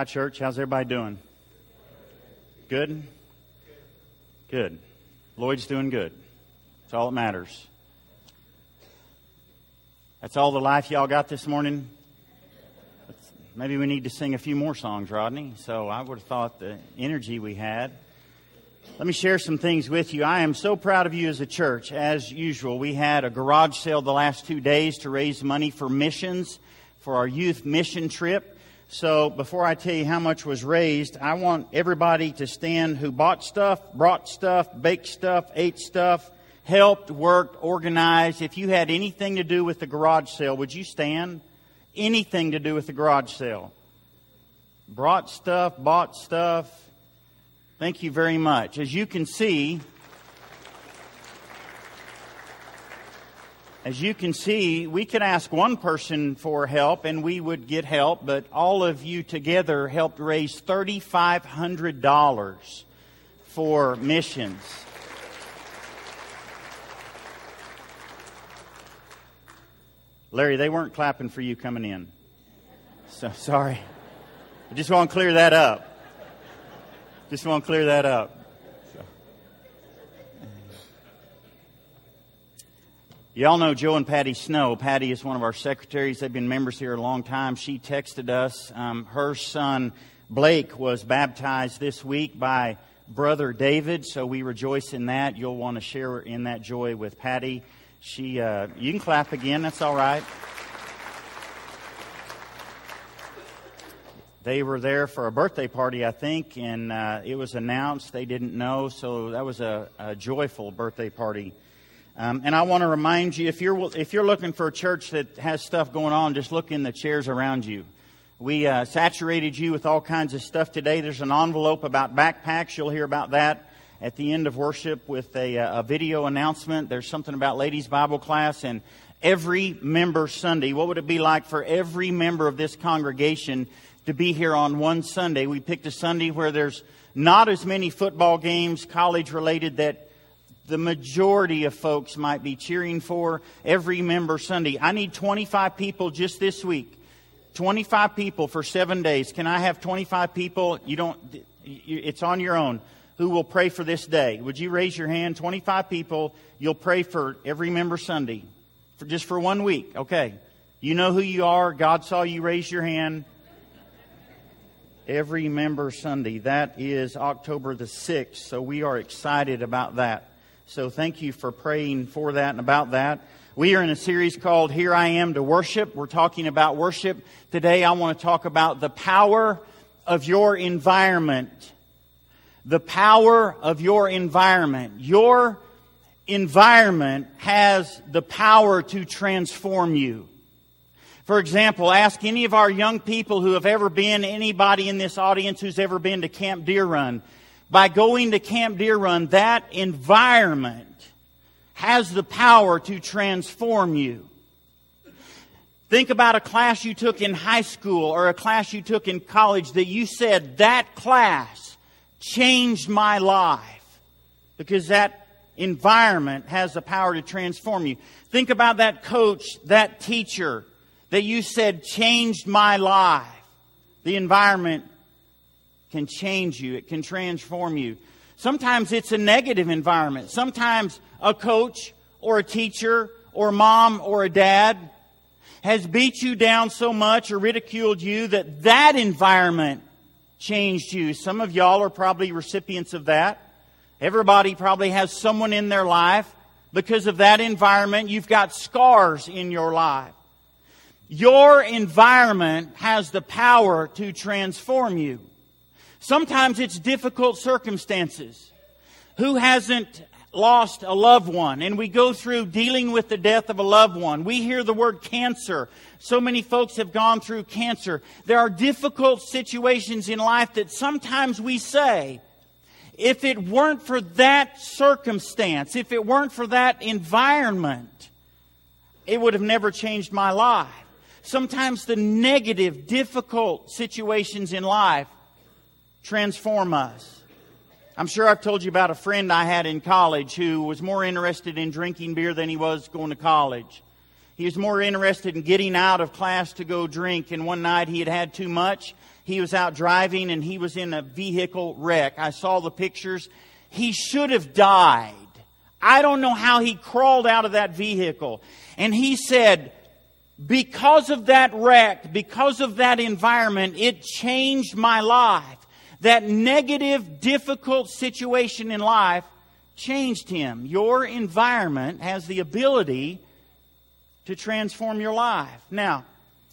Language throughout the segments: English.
Hi, church. How's everybody doing? Good? Good. Lloyd's doing good. That's all that matters. That's all the life y'all got this morning? Maybe we need to sing a few more songs, Rodney. So I would have thought the energy we had. Let me share some things with you. I am so proud of you as a church. As usual, we had a garage sale the last two days to raise money for missions for our youth mission trip. So before I tell you how much was raised, I want everybody to stand who bought stuff, brought stuff, baked stuff, ate stuff, helped, worked, organized. If you had anything to do with the garage sale, would you stand? Anything to do with the garage sale. Brought stuff, bought stuff. Thank you very much. As you can see, As you can see, we could ask one person for help and we would get help, but all of you together helped raise $3,500 for missions. Larry, they weren't clapping for you coming in. So sorry. I just want to clear that up. Just want to clear that up. Y'all know Joe and Patty Snow. Patty is one of our secretaries. They've been members here a long time. She texted us. Um, her son, Blake, was baptized this week by brother David, so we rejoice in that. You'll want to share in that joy with Patty. She, uh, you can clap again. That's all right. They were there for a birthday party, I think, and uh, it was announced. They didn't know, so that was a, a joyful birthday party. Um, and I want to remind you if you're, if you're looking for a church that has stuff going on, just look in the chairs around you. We uh, saturated you with all kinds of stuff today. There's an envelope about backpacks. You'll hear about that at the end of worship with a, uh, a video announcement. There's something about ladies' Bible class and every member Sunday. What would it be like for every member of this congregation to be here on one Sunday? We picked a Sunday where there's not as many football games, college related, that the majority of folks might be cheering for every member Sunday. I need 25 people just this week. 25 people for seven days. Can I have 25 people? You don't, it's on your own. Who will pray for this day? Would you raise your hand? 25 people. You'll pray for every member Sunday. For just for one week. Okay. You know who you are. God saw you raise your hand. Every member Sunday. That is October the 6th. So we are excited about that. So thank you for praying for that and about that. We are in a series called Here I Am to Worship. We're talking about worship. Today I want to talk about the power of your environment. The power of your environment. Your environment has the power to transform you. For example, ask any of our young people who have ever been, anybody in this audience who's ever been to Camp Deer Run by going to Camp Deer Run, that environment has the power to transform you. Think about a class you took in high school or a class you took in college that you said, that class changed my life. Because that environment has the power to transform you. Think about that coach, that teacher that you said changed my life. The environment can change you, it can transform you. Sometimes it's a negative environment. Sometimes a coach or a teacher or mom or a dad has beat you down so much or ridiculed you that that environment changed you. Some of y'all are probably recipients of that. Everybody probably has someone in their life because of that environment. You've got scars in your life. Your environment has the power to transform you. Sometimes it's difficult circumstances. Who hasn't lost a loved one? And we go through dealing with the death of a loved one. We hear the word cancer. So many folks have gone through cancer. There are difficult situations in life that sometimes we say, if it weren't for that circumstance, if it weren't for that environment, it would have never changed my life. Sometimes the negative, difficult situations in life transform us. I'm sure I've told you about a friend I had in college who was more interested in drinking beer than he was going to college. He was more interested in getting out of class to go drink. And one night he had had too much. He was out driving and he was in a vehicle wreck. I saw the pictures. He should have died. I don't know how he crawled out of that vehicle. And he said, because of that wreck, because of that environment, it changed my life. That negative, difficult situation in life changed him. Your environment has the ability to transform your life. Now,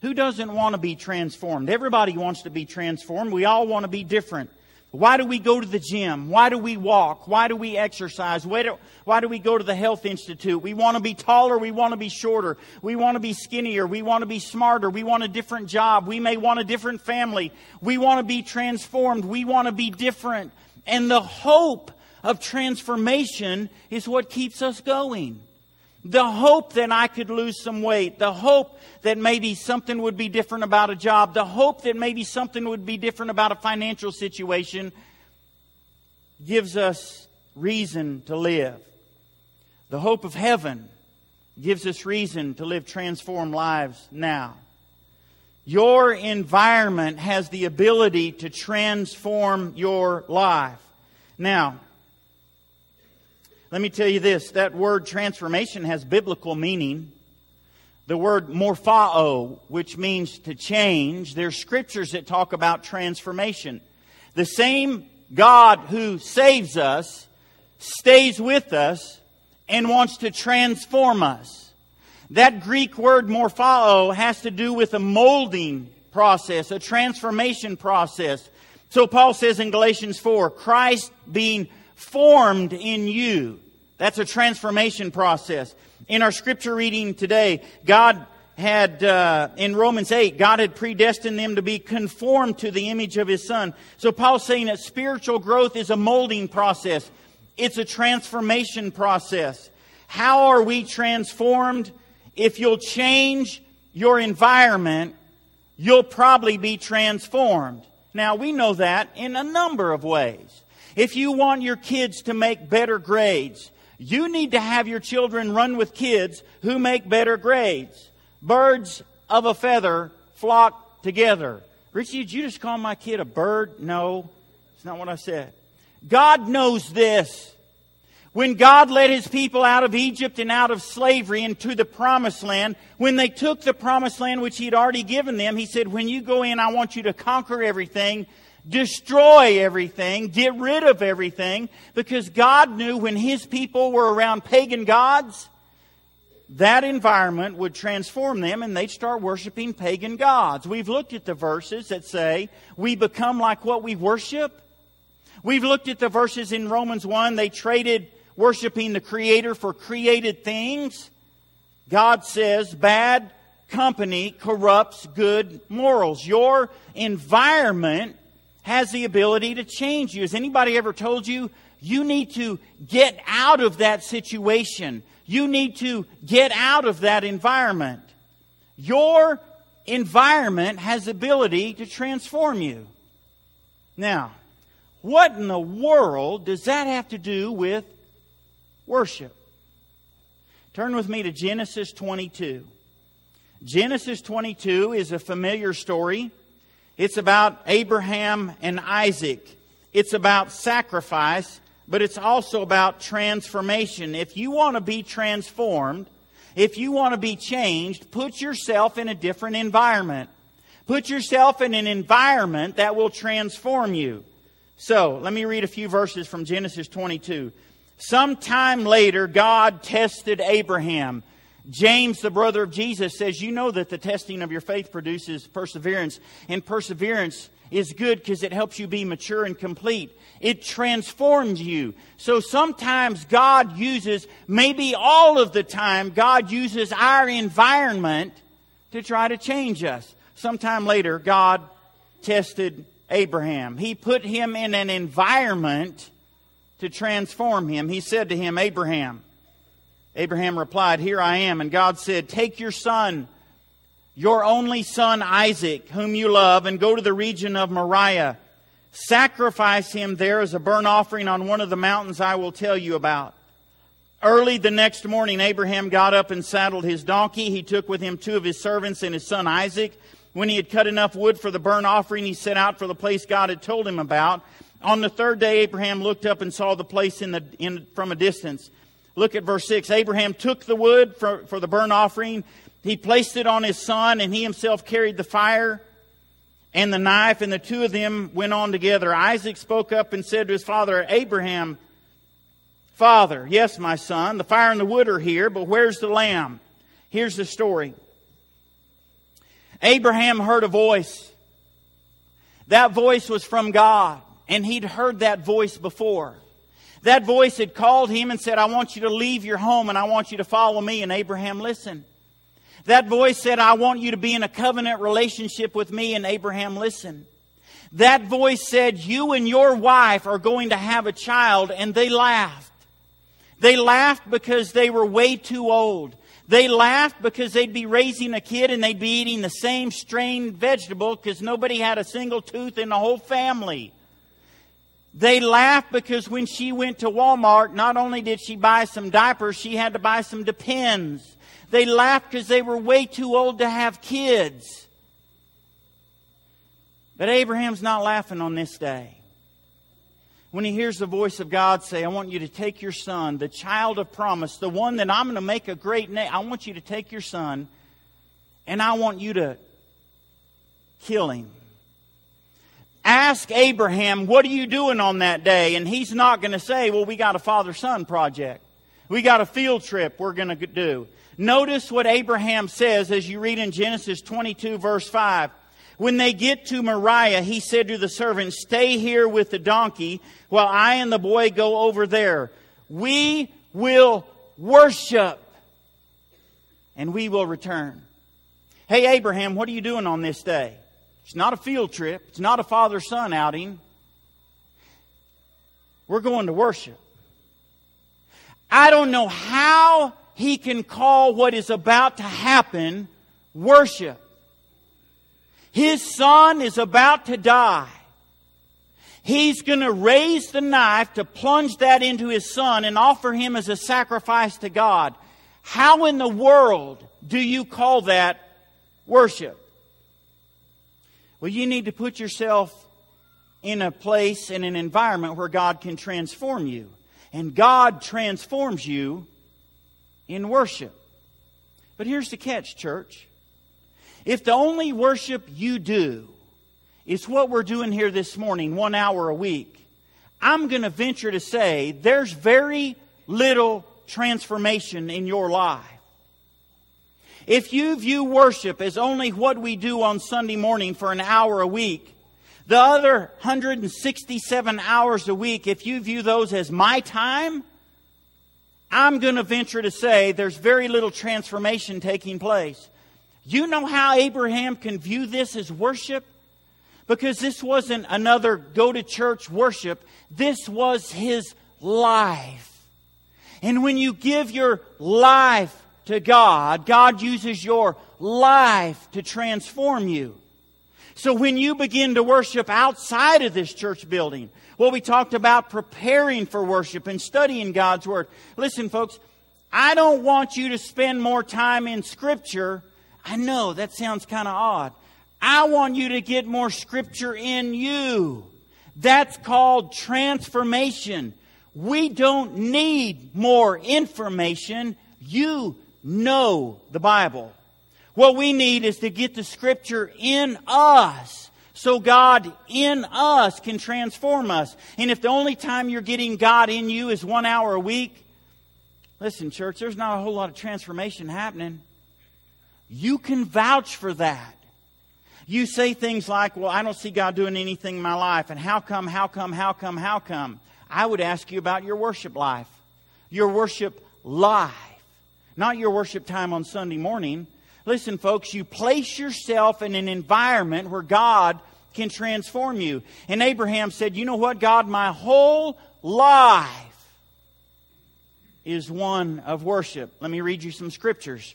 who doesn't want to be transformed? Everybody wants to be transformed. We all want to be different. Why do we go to the gym? Why do we walk? Why do we exercise? Why do, why do we go to the health institute? We want to be taller. We want to be shorter. We want to be skinnier. We want to be smarter. We want a different job. We may want a different family. We want to be transformed. We want to be different. And the hope of transformation is what keeps us going. The hope that I could lose some weight. The hope that maybe something would be different about a job. The hope that maybe something would be different about a financial situation gives us reason to live. The hope of heaven gives us reason to live transformed lives now. Your environment has the ability to transform your life. Now, let me tell you this that word transformation has biblical meaning. The word morphao, which means to change, there's scriptures that talk about transformation. The same God who saves us stays with us and wants to transform us. That Greek word morphao has to do with a molding process, a transformation process. So Paul says in Galatians 4, Christ being formed in you. That's a transformation process. In our scripture reading today, God had, uh, in Romans 8, God had predestined them to be conformed to the image of His Son. So Paul's saying that spiritual growth is a molding process. It's a transformation process. How are we transformed? If you'll change your environment, you'll probably be transformed. Now, we know that in a number of ways. If you want your kids to make better grades, you need to have your children run with kids who make better grades. Birds of a feather flock together. Richie, did you just call my kid a bird? No, it's not what I said. God knows this. When God led his people out of Egypt and out of slavery into the promised land, when they took the promised land which he had already given them, he said, when you go in, I want you to conquer everything destroy everything, get rid of everything, because God knew when His people were around pagan gods, that environment would transform them and they'd start worshiping pagan gods. We've looked at the verses that say we become like what we worship. We've looked at the verses in Romans 1, they traded worshiping the Creator for created things. God says bad company corrupts good morals. Your environment has the ability to change you. Has anybody ever told you you need to get out of that situation? You need to get out of that environment. Your environment has the ability to transform you. Now, what in the world does that have to do with worship? Turn with me to Genesis 22. Genesis 22 is a familiar story. It's about Abraham and Isaac. It's about sacrifice, but it's also about transformation. If you want to be transformed, if you want to be changed, put yourself in a different environment. Put yourself in an environment that will transform you. So, let me read a few verses from Genesis 22. Sometime later, God tested Abraham James, the brother of Jesus, says, You know that the testing of your faith produces perseverance, and perseverance is good because it helps you be mature and complete. It transforms you. So sometimes God uses, maybe all of the time, God uses our environment to try to change us. Sometime later, God tested Abraham. He put him in an environment to transform him. He said to him, Abraham, Abraham replied, Here I am. And God said, Take your son, your only son Isaac, whom you love, and go to the region of Moriah. Sacrifice him there as a burnt offering on one of the mountains I will tell you about. Early the next morning, Abraham got up and saddled his donkey. He took with him two of his servants and his son Isaac. When he had cut enough wood for the burnt offering, he set out for the place God had told him about. On the third day, Abraham looked up and saw the place in the, in, from a distance. Look at verse 6. Abraham took the wood for, for the burnt offering. He placed it on his son, and he himself carried the fire and the knife, and the two of them went on together. Isaac spoke up and said to his father, Abraham, Father, yes, my son, the fire and the wood are here, but where's the lamb? Here's the story. Abraham heard a voice. That voice was from God, and he'd heard that voice before. That voice had called him and said, I want you to leave your home and I want you to follow me. And Abraham listened. That voice said, I want you to be in a covenant relationship with me. And Abraham listened. That voice said, You and your wife are going to have a child. And they laughed. They laughed because they were way too old. They laughed because they'd be raising a kid and they'd be eating the same strained vegetable because nobody had a single tooth in the whole family. They laughed because when she went to Walmart, not only did she buy some diapers, she had to buy some Depends. They laughed because they were way too old to have kids. But Abraham's not laughing on this day. When he hears the voice of God say, I want you to take your son, the child of promise, the one that I'm going to make a great name, I want you to take your son and I want you to kill him. Ask Abraham, what are you doing on that day? And he's not going to say, well, we got a father son project. We got a field trip we're going to do. Notice what Abraham says as you read in Genesis 22, verse 5. When they get to Moriah, he said to the servant, Stay here with the donkey while I and the boy go over there. We will worship and we will return. Hey, Abraham, what are you doing on this day? It's not a field trip. It's not a father son outing. We're going to worship. I don't know how he can call what is about to happen worship. His son is about to die. He's going to raise the knife to plunge that into his son and offer him as a sacrifice to God. How in the world do you call that worship? Well, you need to put yourself in a place, in an environment where God can transform you. And God transforms you in worship. But here's the catch, church. If the only worship you do is what we're doing here this morning, one hour a week, I'm going to venture to say there's very little transformation in your life. If you view worship as only what we do on Sunday morning for an hour a week, the other 167 hours a week, if you view those as my time, I'm going to venture to say there's very little transformation taking place. You know how Abraham can view this as worship? Because this wasn't another go to church worship. This was his life. And when you give your life to God, God uses your life to transform you. So when you begin to worship outside of this church building, well, we talked about preparing for worship and studying God's Word. Listen, folks, I don't want you to spend more time in Scripture. I know that sounds kind of odd. I want you to get more Scripture in you. That's called transformation. We don't need more information. You know the Bible. What we need is to get the Scripture in us so God in us can transform us. And if the only time you're getting God in you is one hour a week, listen, church, there's not a whole lot of transformation happening. You can vouch for that. You say things like, Well, I don't see God doing anything in my life, and how come, how come, how come, how come? I would ask you about your worship life, your worship life. Not your worship time on Sunday morning. Listen, folks, you place yourself in an environment where God can transform you. And Abraham said, You know what, God, my whole life is one of worship. Let me read you some scriptures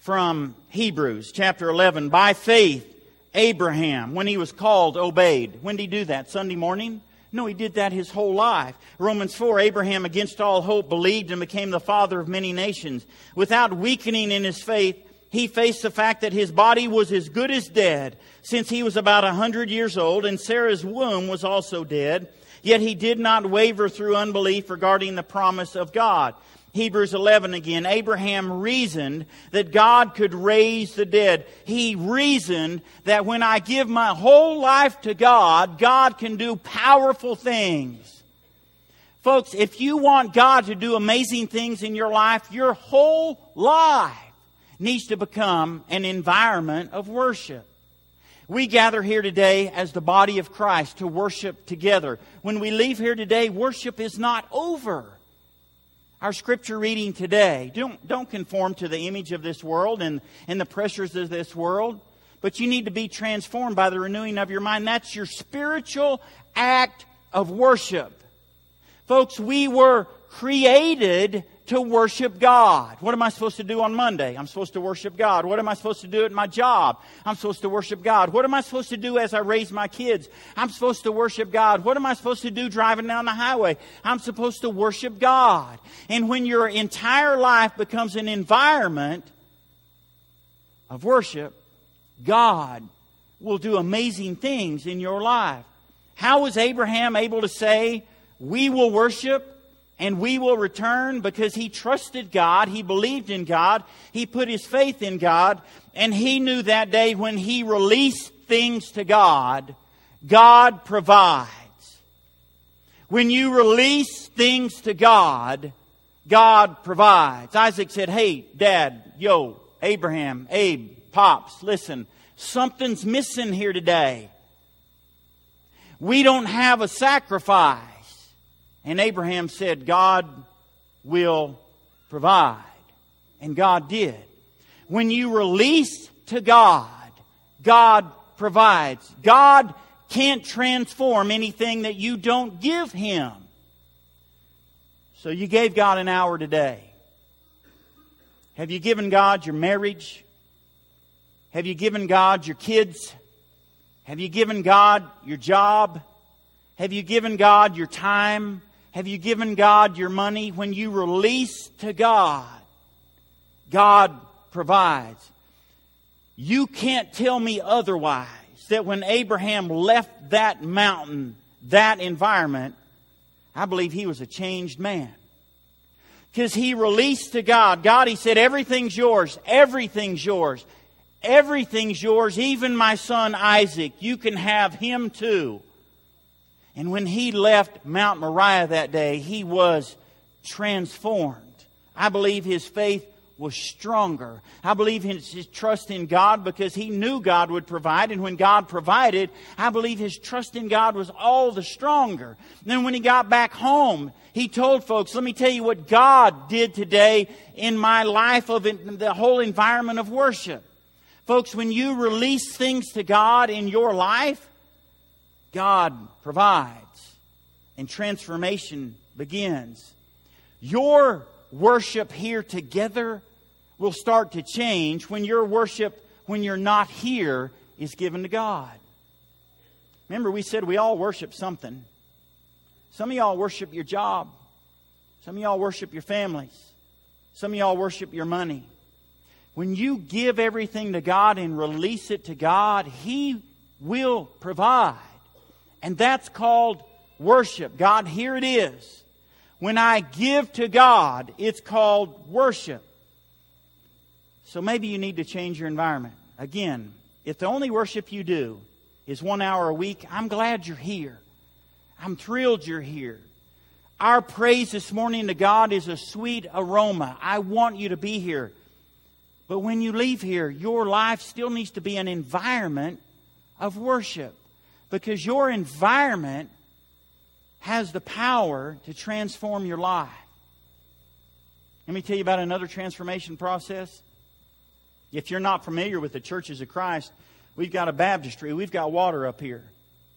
from Hebrews chapter 11. By faith, Abraham, when he was called, obeyed. When did he do that? Sunday morning? No, he did that his whole life. Romans 4 Abraham, against all hope, believed and became the father of many nations. Without weakening in his faith, he faced the fact that his body was as good as dead since he was about a hundred years old and Sarah's womb was also dead. Yet he did not waver through unbelief regarding the promise of God. Hebrews 11 again. Abraham reasoned that God could raise the dead. He reasoned that when I give my whole life to God, God can do powerful things. Folks, if you want God to do amazing things in your life, your whole life needs to become an environment of worship. We gather here today as the body of Christ to worship together. When we leave here today, worship is not over. Our scripture reading today, don't, don't conform to the image of this world and, and the pressures of this world, but you need to be transformed by the renewing of your mind. That's your spiritual act of worship. Folks, we were created to worship God. What am I supposed to do on Monday? I'm supposed to worship God. What am I supposed to do at my job? I'm supposed to worship God. What am I supposed to do as I raise my kids? I'm supposed to worship God. What am I supposed to do driving down the highway? I'm supposed to worship God. And when your entire life becomes an environment of worship, God will do amazing things in your life. How was Abraham able to say, we will worship and we will return because he trusted God, he believed in God, he put his faith in God, and he knew that day when he released things to God, God provides. When you release things to God, God provides. Isaac said, Hey, Dad, yo, Abraham, Abe, Pops, listen, something's missing here today. We don't have a sacrifice. And Abraham said, God will provide. And God did. When you release to God, God provides. God can't transform anything that you don't give Him. So you gave God an hour today. Have you given God your marriage? Have you given God your kids? Have you given God your job? Have you given God your time? Have you given God your money? When you release to God, God provides. You can't tell me otherwise that when Abraham left that mountain, that environment, I believe he was a changed man. Because he released to God. God, he said, everything's yours. Everything's yours. Everything's yours. Even my son Isaac. You can have him too. And when he left Mount Moriah that day, he was transformed. I believe his faith was stronger. I believe his, his, trust in God because he knew God would provide. And when God provided, I believe his trust in God was all the stronger. And then when he got back home, he told folks, let me tell you what God did today in my life of in the whole environment of worship. Folks, when you release things to God in your life, God provides and transformation begins. Your worship here together will start to change when your worship, when you're not here, is given to God. Remember, we said we all worship something. Some of y'all worship your job. Some of y'all worship your families. Some of y'all worship your money. When you give everything to God and release it to God, He will provide. And that's called worship. God, here it is. When I give to God, it's called worship. So maybe you need to change your environment. Again, if the only worship you do is one hour a week, I'm glad you're here. I'm thrilled you're here. Our praise this morning to God is a sweet aroma. I want you to be here. But when you leave here, your life still needs to be an environment of worship because your environment has the power to transform your life. Let me tell you about another transformation process. If you're not familiar with the churches of Christ, we've got a baptistry, we've got water up here.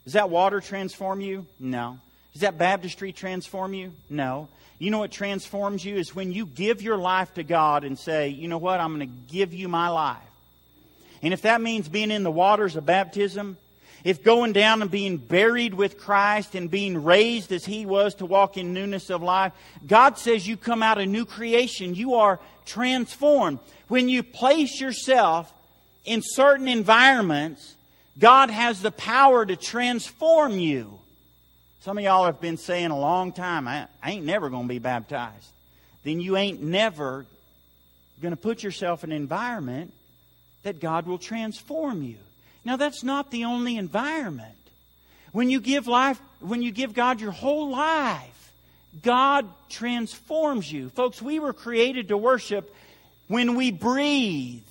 Does that water transform you? No. Does that baptistry transform you? No. You know what transforms you is when you give your life to God and say, you know what, I'm going to give you my life. And if that means being in the waters of baptism, if going down and being buried with Christ and being raised as He was to walk in newness of life, God says you come out a new creation. You are transformed. When you place yourself in certain environments, God has the power to transform you. Some of y'all have been saying a long time, I, ain't never going to be baptized. Then you ain't never going to put yourself in an environment that God will transform you. Now, that's not the only environment. When you give life, when you give God your whole life, God transforms you. Folks, we were created to worship when we breathe.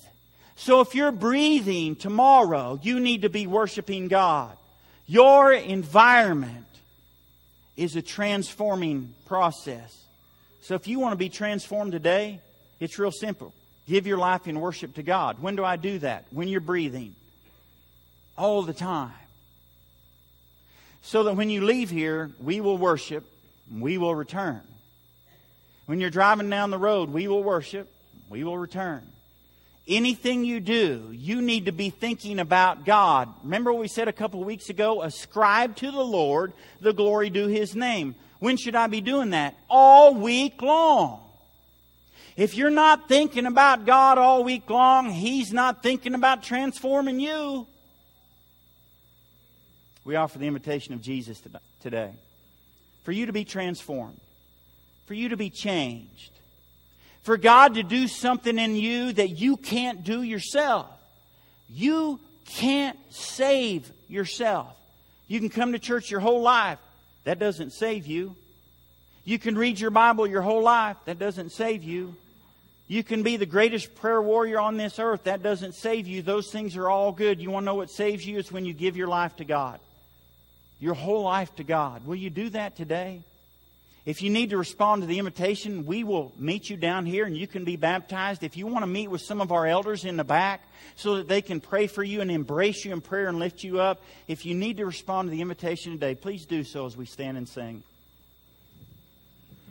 So if you're breathing tomorrow, you need to be worshiping God. Your environment is a transforming process. So if you want to be transformed today, it's real simple. Give your life in worship to God. When do I do that? When you're breathing. All the time. So that when you leave here, we will worship, we will return. When you're driving down the road, we will worship, we will return. Anything you do, you need to be thinking about God. Remember what we said a couple weeks ago? Ascribe to the Lord the glory due His name. When should I be doing that? All week long. If you're not thinking about God all week long, He's not thinking about transforming you. We offer the invitation of Jesus today for you to be transformed, for you to be changed for God to do something in you that you can't do yourself. You can't save yourself. You can come to church your whole life. That doesn't save you. You can read your Bible your whole life. That doesn't save you. You can be the greatest prayer warrior on this earth. That doesn't save you. Those things are all good. You want to know what saves you? It's when you give your life to God. Your whole life to God. Will you do that today? If you need to respond to the invitation, we will meet you down here and you can be baptized. If you want to meet with some of our elders in the back so that they can pray for you and embrace you in prayer and lift you up, if you need to respond to the invitation today, please do so as we stand and sing.